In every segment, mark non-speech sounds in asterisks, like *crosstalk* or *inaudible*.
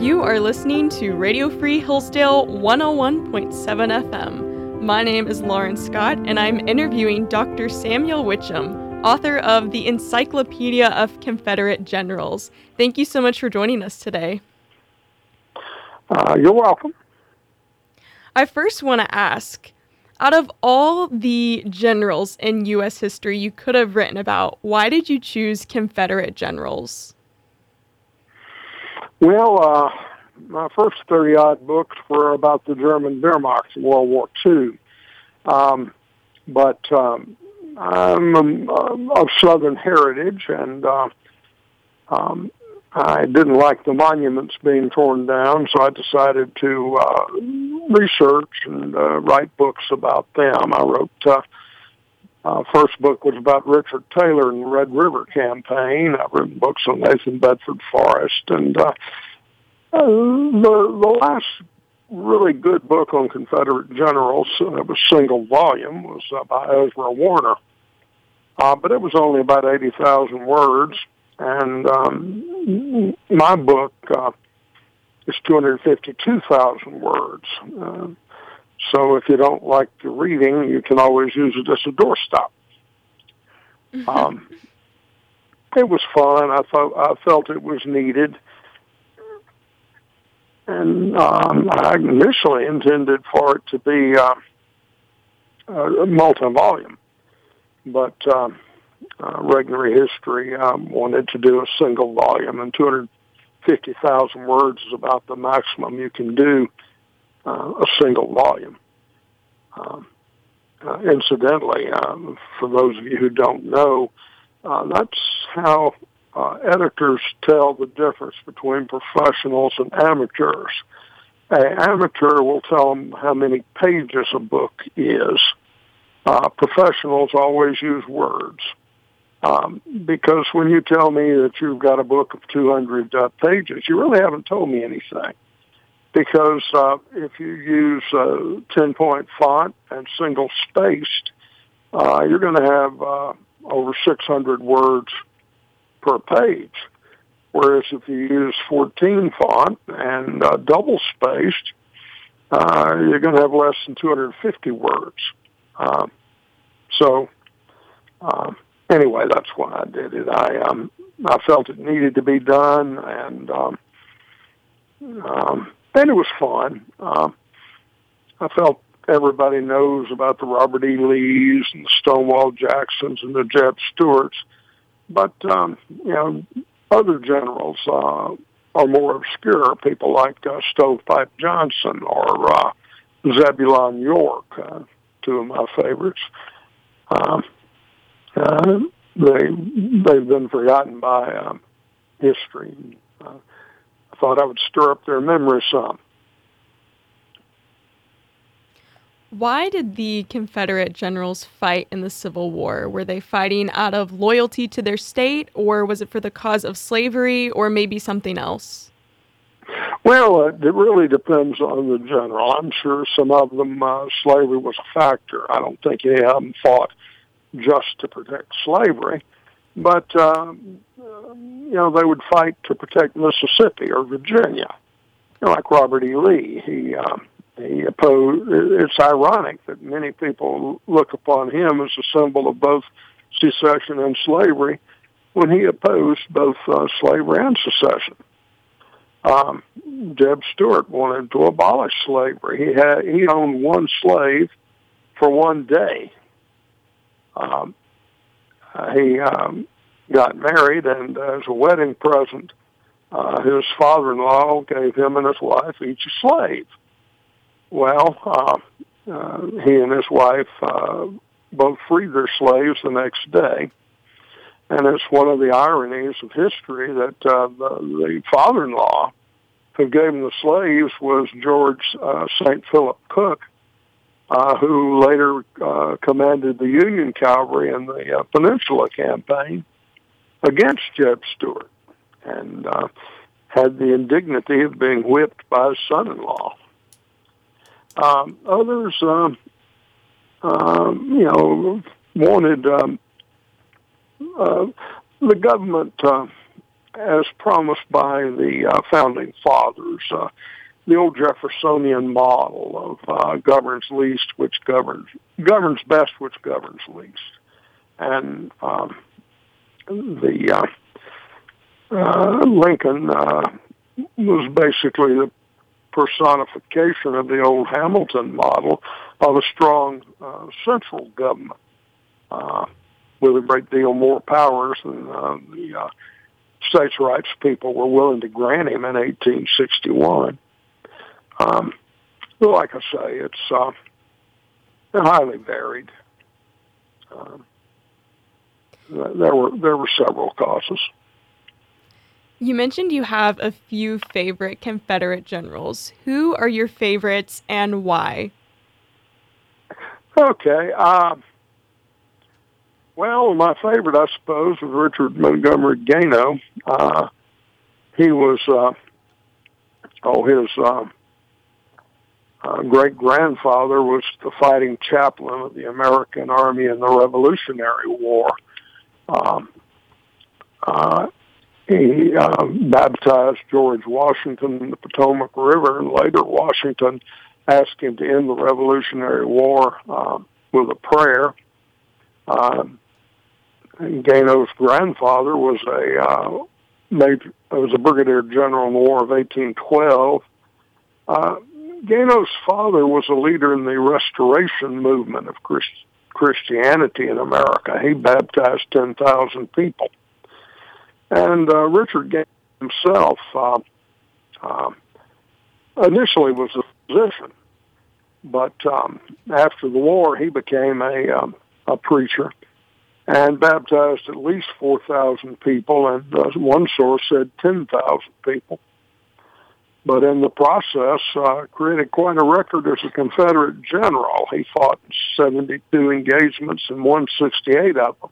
You are listening to Radio Free Hillsdale 101.7 FM. My name is Lauren Scott, and I'm interviewing Dr. Samuel Mitcham, author of The Encyclopedia of Confederate Generals. Thank you so much for joining us today. Uh, you're welcome. I first want to ask out of all the generals in U.S. history you could have written about, why did you choose Confederate generals? Well, uh, my first 30 odd books were about the German Wehrmacht in World War II. Um, but um, I'm um, of Southern heritage, and uh, um, I didn't like the monuments being torn down, so I decided to uh, research and uh, write books about them. I wrote. Uh, uh, first book was about Richard Taylor and the Red River Campaign. I've written books on Nathan Bedford Forrest, and uh, uh, the the last really good book on Confederate generals, uh, it was single volume, was uh, by Ezra Warner, uh, but it was only about eighty thousand words, and um, my book uh, is two hundred fifty-two thousand words. Uh, so if you don't like the reading, you can always use it as a doorstop. Mm-hmm. Um, it was fun. I thought I felt it was needed, and um, I initially intended for it to be uh, a multi-volume, but uh, uh, Regnery History um, wanted to do a single volume, and 250,000 words is about the maximum you can do uh, a single volume. Um, uh, incidentally, um, for those of you who don't know, uh, that's how uh, editors tell the difference between professionals and amateurs. An amateur will tell them how many pages a book is. Uh, professionals always use words. Um, because when you tell me that you've got a book of 200 uh, pages, you really haven't told me anything because uh, if you use uh, 10 point font and single spaced, uh, you're going to have uh, over 600 words per page. Whereas if you use 14 font and uh, double spaced, uh, you're going to have less than 250 words. Uh, so, uh, anyway, that's why I did it. I um, I felt it needed to be done, and um, um, and it was fun. Uh, I felt everybody knows about the Robert E. Lees and the Stonewall Jacksons and the Jeb Stuarts, but um, you know other generals uh, are more obscure. People like uh, Stovepipe Johnson or uh, Zebulon York, uh, two of my favorites. Um, uh, they they've been forgotten by um, history. Uh, thought I would stir up their memory some. Why did the Confederate generals fight in the Civil War? Were they fighting out of loyalty to their state, or was it for the cause of slavery, or maybe something else? Well, uh, it really depends on the general. I'm sure some of them, uh, slavery was a factor. I don't think any of them fought just to protect slavery. But um, you know, they would fight to protect Mississippi or Virginia. You know, like Robert E. Lee, he um, he opposed. It's ironic that many people look upon him as a symbol of both secession and slavery, when he opposed both uh, slavery and secession. Um, Jeb Stuart wanted to abolish slavery. He had he owned one slave for one day. Um, uh, he um, got married, and as a wedding present, uh, his father-in-law gave him and his wife each a slave. Well, uh, uh, he and his wife uh, both freed their slaves the next day. And it's one of the ironies of history that uh, the, the father-in-law who gave him the slaves was George uh, St. Philip Cooke, uh, who later uh, commanded the Union cavalry in the uh, Peninsula campaign against Jeb Stuart and uh, had the indignity of being whipped by his son-in-law. Um, others, um, um, you know, wanted um, uh, the government uh, as promised by the uh, founding fathers. Uh, the old Jeffersonian model of uh, governs least, which governs governs best, which governs least, and um, the uh, uh, Lincoln uh, was basically the personification of the old Hamilton model of a strong uh, central government uh, with a great deal more powers than uh, the uh, states' rights people were willing to grant him in 1861. Um, like I say, it's uh, highly varied. Um, there were there were several causes. You mentioned you have a few favorite Confederate generals. Who are your favorites and why? Okay. Uh, well, my favorite, I suppose, was Richard Montgomery Gano. Uh, he was, uh, oh, his uh, great grandfather was the fighting chaplain of the American Army in the Revolutionary War. Um, uh, he uh, baptized George Washington in the Potomac River, and later Washington asked him to end the Revolutionary War uh, with a prayer. Uh, Gano's grandfather was a uh, major, was a brigadier general in the War of 1812. Uh, Gano's father was a leader in the Restoration movement of Christ- Christianity in America. He baptized 10,000 people. And uh, Richard Gano himself uh, uh, initially was a physician, but um, after the war he became a, um, a preacher and baptized at least 4,000 people, and uh, one source said 10,000 people but in the process uh, created quite a record as a Confederate general. He fought 72 engagements and won 68 of them,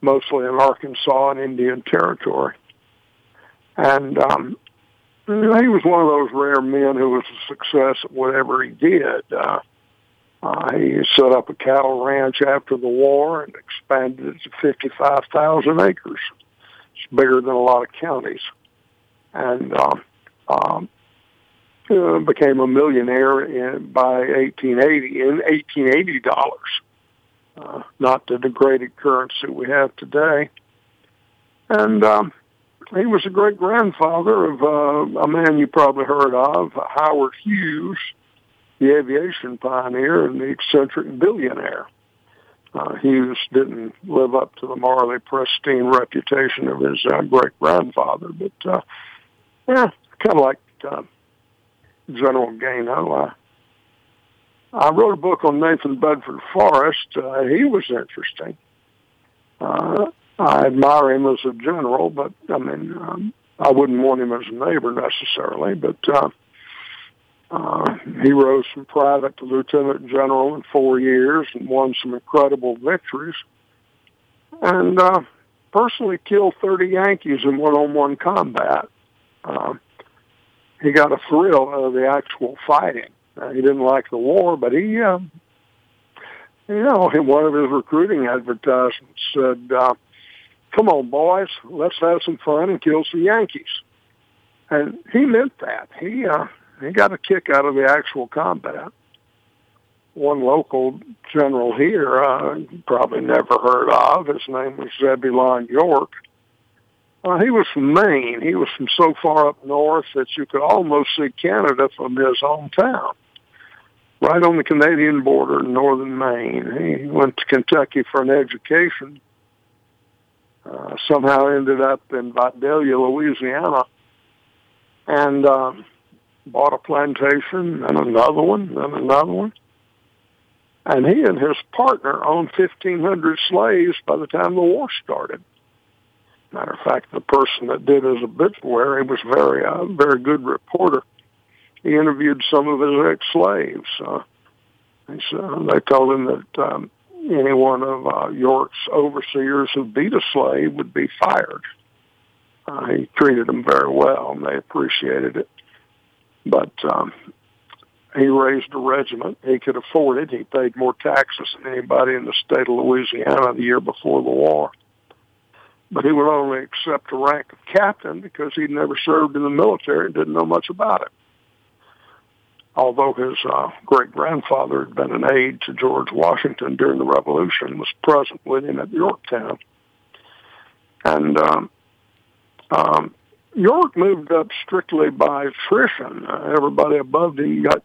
mostly in Arkansas and Indian Territory. And um, he was one of those rare men who was a success at whatever he did. Uh, uh, he set up a cattle ranch after the war and expanded it to 55,000 acres. It's bigger than a lot of counties. And um, um, uh, became a millionaire in, by 1880 in 1880 dollars, uh, not the degraded currency we have today. And um, he was a great grandfather of uh, a man you probably heard of, Howard Hughes, the aviation pioneer and the eccentric billionaire. Uh, Hughes didn't live up to the morally pristine reputation of his uh, great grandfather, but uh, yeah, kind of like uh, General Gano. I, I wrote a book on Nathan Bedford Forrest. Uh, he was interesting. Uh, I admire him as a general, but I mean, um, I wouldn't want him as a neighbor necessarily. But uh, uh, he rose from private to lieutenant general in four years and won some incredible victories. And uh, personally killed 30 Yankees in one-on-one combat. Uh, he got a thrill out of the actual fighting. Uh, he didn't like the war, but he, uh, you know, in one of his recruiting advertisements said, uh, "Come on, boys, let's have some fun and kill some Yankees." And he meant that. He uh, he got a kick out of the actual combat. One local general here, uh, probably never heard of. His name was Zebulon York uh, he was from Maine. He was from so far up north that you could almost see Canada from his hometown, right on the Canadian border in northern Maine. He went to Kentucky for an education. Uh, somehow ended up in Vidalia, Louisiana, and uh, bought a plantation and another one and another one. And he and his partner owned 1,500 slaves by the time the war started. Matter of fact, the person that did his obituary was very, uh, very good reporter. He interviewed some of his ex-slaves. Uh, he said, they told him that um, any one of uh, York's overseers who beat a slave would be fired. Uh, he treated them very well, and they appreciated it. But um, he raised a regiment. He could afford it. He paid more taxes than anybody in the state of Louisiana the year before the war but he would only accept the rank of captain because he'd never served in the military and didn't know much about it. Although his uh, great grandfather had been an aide to George Washington during the Revolution, was present with him at Yorktown, and um, um, York moved up strictly by attrition. Uh, everybody above him got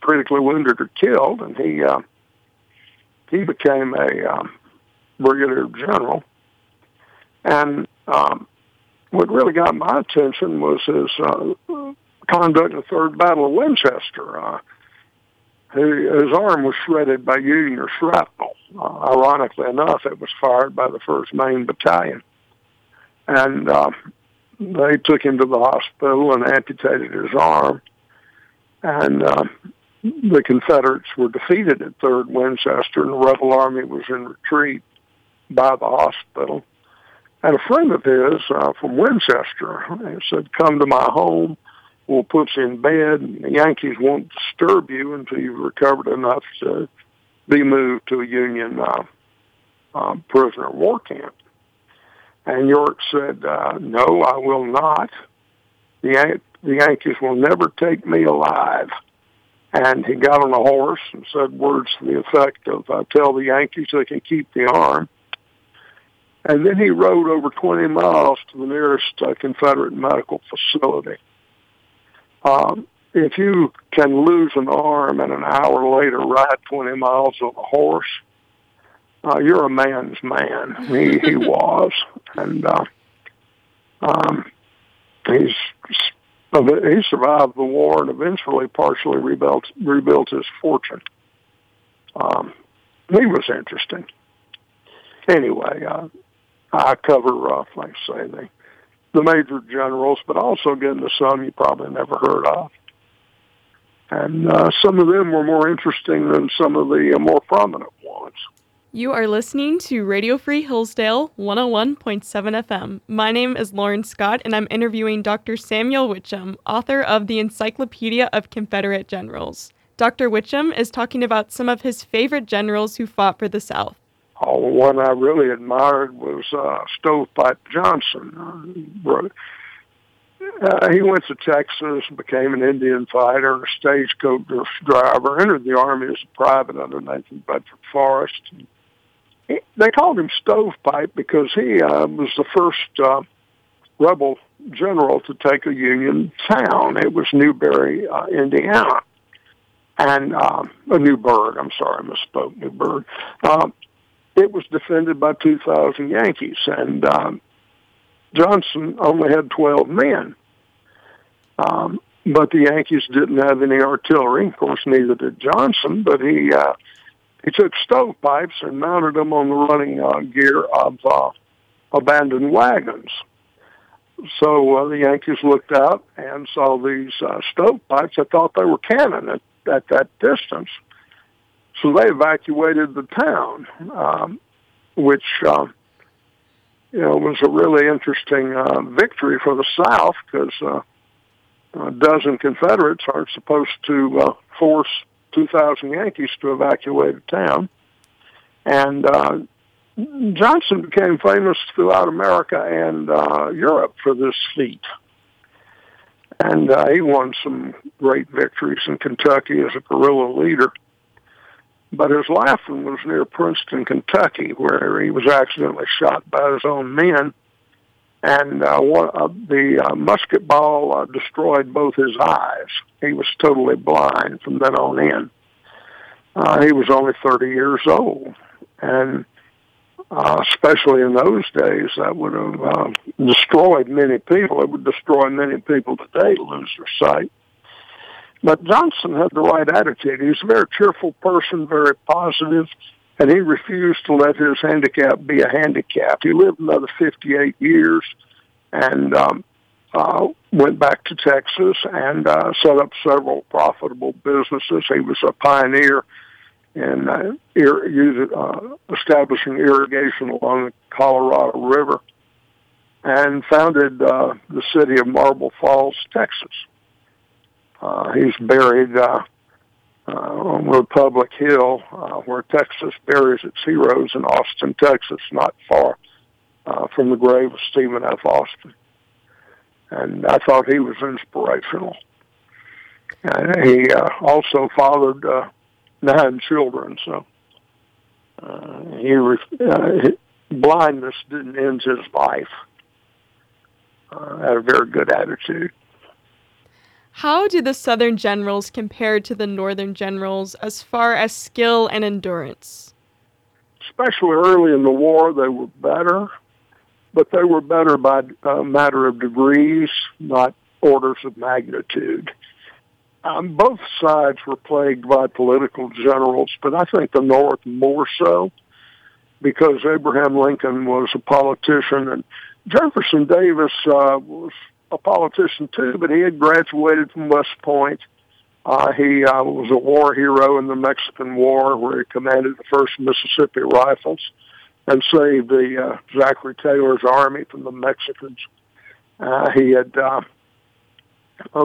critically wounded or killed, and he uh, he became a um, brigadier general. And um, what really got my attention was his uh, conduct in the Third Battle of Winchester. Uh, his arm was shredded by Union shrapnel. Uh, ironically enough, it was fired by the First Maine Battalion, and uh, they took him to the hospital and amputated his arm. And uh, the Confederates were defeated at Third Winchester, and the rebel army was in retreat by the hospital. And a friend of his uh, from Winchester said, "Come to my home. We'll put you in bed. And the Yankees won't disturb you until you've recovered enough to be moved to a Union uh, uh, prisoner of war camp." And York said, uh, "No, I will not. The, Yan- the Yankees will never take me alive." And he got on a horse and said words to the effect of, uh, "Tell the Yankees they can keep the arm." And then he rode over 20 miles to the nearest uh, Confederate medical facility. Um, if you can lose an arm and an hour later ride 20 miles on a horse, uh, you're a man's man. He, he *laughs* was. And uh, um, he's he survived the war and eventually partially rebuilt rebuilt his fortune. Um, he was interesting. Anyway, uh, I cover, uh, like I say, the, the major generals, but also get into some you probably never heard of. And uh, some of them were more interesting than some of the uh, more prominent ones. You are listening to Radio Free Hillsdale 101.7 FM. My name is Lauren Scott, and I'm interviewing Dr. Samuel Mitcham, author of the Encyclopedia of Confederate Generals. Dr. Mitcham is talking about some of his favorite generals who fought for the South. Oh, one I really admired was uh, Stovepipe Johnson. Uh, uh, he went to Texas, became an Indian fighter, a stagecoach driver, entered the Army as a private under Nathan Bedford Forrest. And they called him Stovepipe because he uh, was the first uh, rebel general to take a Union town. It was Newberry, uh, Indiana, and uh, a Newburgh. I'm sorry, I misspoke. Newburgh. Uh, it was defended by 2,000 Yankees, and um, Johnson only had 12 men. Um, but the Yankees didn't have any artillery. Of course, neither did Johnson. But he uh, he took stovepipes and mounted them on the running uh, gear of uh, abandoned wagons. So uh, the Yankees looked out and saw these uh, stovepipes. They thought they were cannon at, at that distance. So they evacuated the town, um, which uh, you know was a really interesting uh, victory for the South because uh, a dozen Confederates aren't supposed to uh, force 2,000 Yankees to evacuate a town. And uh, Johnson became famous throughout America and uh, Europe for this feat. And uh, he won some great victories in Kentucky as a guerrilla leader. But his last one was near Princeton, Kentucky, where he was accidentally shot by his own men and uh, one, uh, the uh, musket ball uh, destroyed both his eyes. He was totally blind from then on in. Uh, he was only 30 years old, and uh, especially in those days, that would have uh, destroyed many people. It would destroy many people today to lose their sight. But Johnson had the right attitude. He was a very cheerful person, very positive, and he refused to let his handicap be a handicap. He lived another 58 years and um, uh, went back to Texas and uh, set up several profitable businesses. He was a pioneer in uh, ir- uh, establishing irrigation along the Colorado River and founded uh, the city of Marble Falls, Texas. Uh, he's buried uh, uh, on Republic Hill, uh, where Texas buries its heroes in Austin, Texas, not far uh, from the grave of Stephen F. Austin. And I thought he was inspirational. And he uh, also fathered uh, nine children, so uh, he re- uh, blindness didn't end his life. Uh, had a very good attitude. How do the Southern generals compare to the Northern generals as far as skill and endurance? Especially early in the war, they were better, but they were better by a matter of degrees, not orders of magnitude. Um, both sides were plagued by political generals, but I think the North more so because Abraham Lincoln was a politician and Jefferson Davis uh, was a politician too, but he had graduated from West Point. Uh, he uh, was a war hero in the Mexican War, where he commanded the First Mississippi Rifles and saved the uh, Zachary Taylor's army from the Mexicans. Uh, he had uh,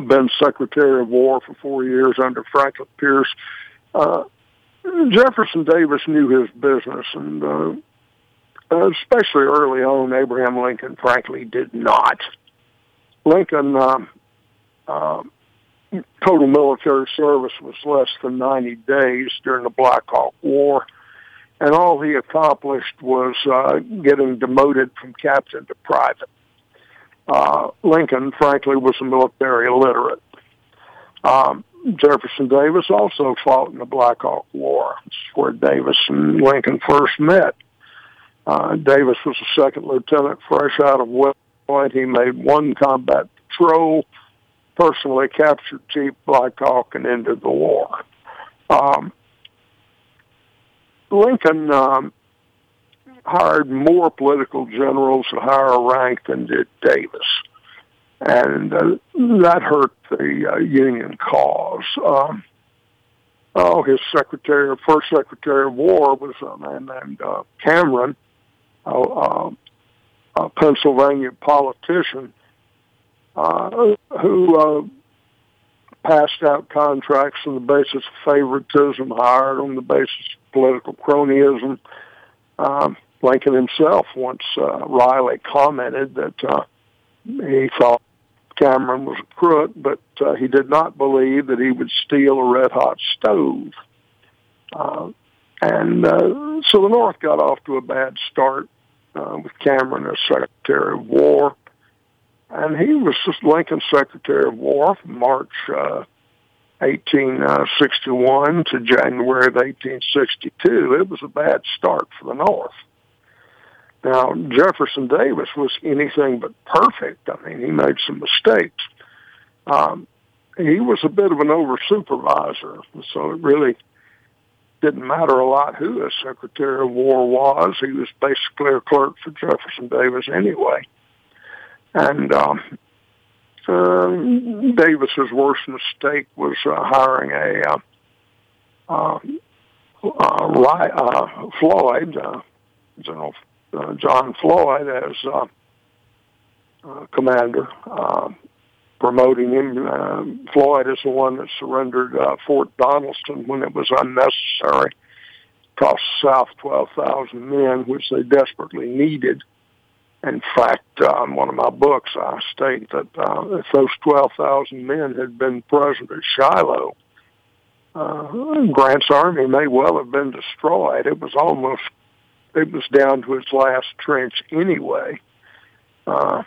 been Secretary of War for four years under Franklin Pierce. Uh, Jefferson Davis knew his business, and uh, especially early on, Abraham Lincoln, frankly, did not. Lincoln uh, uh, total military service was less than 90 days during the Black Hawk War, and all he accomplished was uh, getting demoted from captain to private. Uh, Lincoln, frankly, was a military illiterate. Um, Jefferson Davis also fought in the Black Hawk War. Is where Davis and Lincoln first met. Uh, Davis was a second lieutenant fresh out of West Point. He made one combat patrol, personally captured Chief Black Hawk, and ended the war. Um, Lincoln um, hired more political generals at higher rank than did Davis. And uh, that hurt the uh, Union cause. Um, oh, his secretary, first secretary of war was a man named uh, Cameron, a Pennsylvania politician uh, who uh, passed out contracts on the basis of favoritism, hired on the basis of political cronyism. Um, Lincoln himself once uh, Riley commented that uh, he thought Cameron was a crook, but uh, he did not believe that he would steal a red hot stove. Uh, and uh, so the North got off to a bad start uh, with Cameron as Secretary of War. And he was just Lincoln's Secretary of War from March uh, 1861 to January of 1862. It was a bad start for the North. Now, Jefferson Davis was anything but perfect. I mean, he made some mistakes. Um, he was a bit of an over supervisor, so it really didn't matter a lot who his Secretary of War was. He was basically a clerk for Jefferson Davis anyway. And um, uh, Davis's worst mistake was uh, hiring a uh, uh, uh, uh, Floyd, uh, General uh, John Floyd as uh, uh, commander, uh, promoting him. Uh, Floyd is the one that surrendered uh, Fort Donelson when it was unnecessary. Cost South 12,000 men, which they desperately needed. In fact, uh, in one of my books, I state that uh, if those 12,000 men had been present at Shiloh, uh, Grant's army may well have been destroyed. It was almost it was down to its last trench anyway. Uh,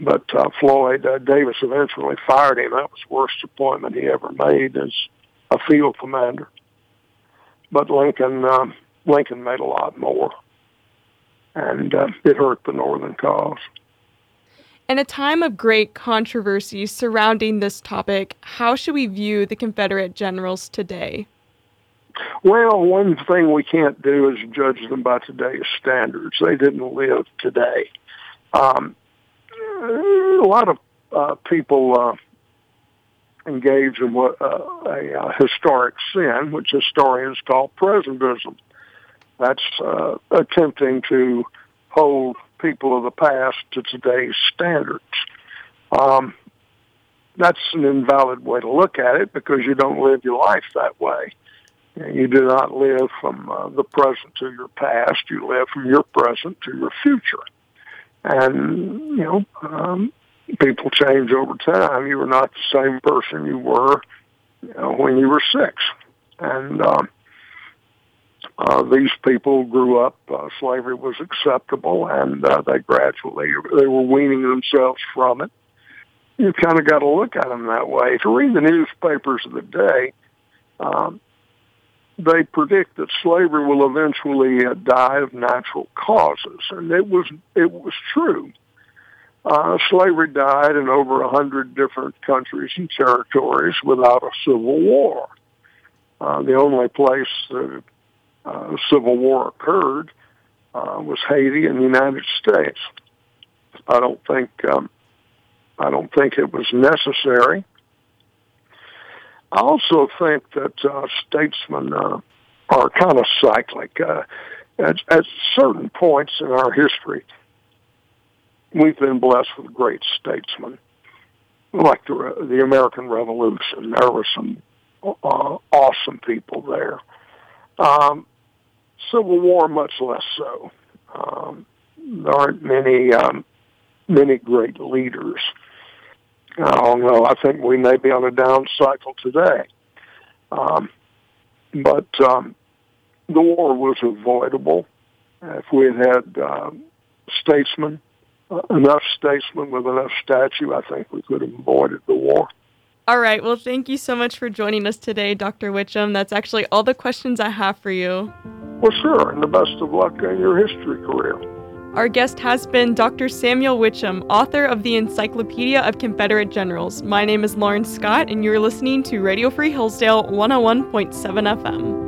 but uh, Floyd uh, Davis eventually fired him. That was the worst appointment he ever made as a field commander. But Lincoln uh, Lincoln made a lot more, and uh, it hurt the Northern cause. In a time of great controversy surrounding this topic, how should we view the Confederate generals today? Well, one thing we can't do is judge them by today's standards. They didn't live today. Um, a lot of uh, people uh, engage in what uh, a, a historic sin, which historians call presentism. That's uh, attempting to hold people of the past to today's standards. Um, that's an invalid way to look at it because you don't live your life that way. You do not live from uh, the present to your past. You live from your present to your future. And, you know, um, people change over time. You are not the same person you were you know, when you were six. And um, uh, these people grew up, uh, slavery was acceptable, and uh, they gradually, they were weaning themselves from it. You kind of got to look at them that way. If you read the newspapers of the day, um, they predict that slavery will eventually uh, die of natural causes, and it was it was true. Uh, slavery died in over a hundred different countries and territories without a civil war. Uh, the only place that uh, civil war occurred uh, was Haiti and the United States. I don't think um, I don't think it was necessary. I also think that uh, statesmen uh, are kind of cyclic. Uh, at, at certain points in our history, we've been blessed with great statesmen, like the, the American Revolution. There were some uh, awesome people there. Um, Civil War, much less so. Um, there aren't many um, many great leaders. I don't know. I think we may be on a down cycle today. Um, but um, the war was avoidable. If we had had um, statesmen, uh, enough statesmen with enough statue, I think we could have avoided the war. All right. Well, thank you so much for joining us today, Dr. Mitcham. That's actually all the questions I have for you. Well, sure. And the best of luck in your history career. Our guest has been Dr. Samuel Mitcham, author of the Encyclopedia of Confederate Generals. My name is Lauren Scott, and you're listening to Radio Free Hillsdale 101.7 FM.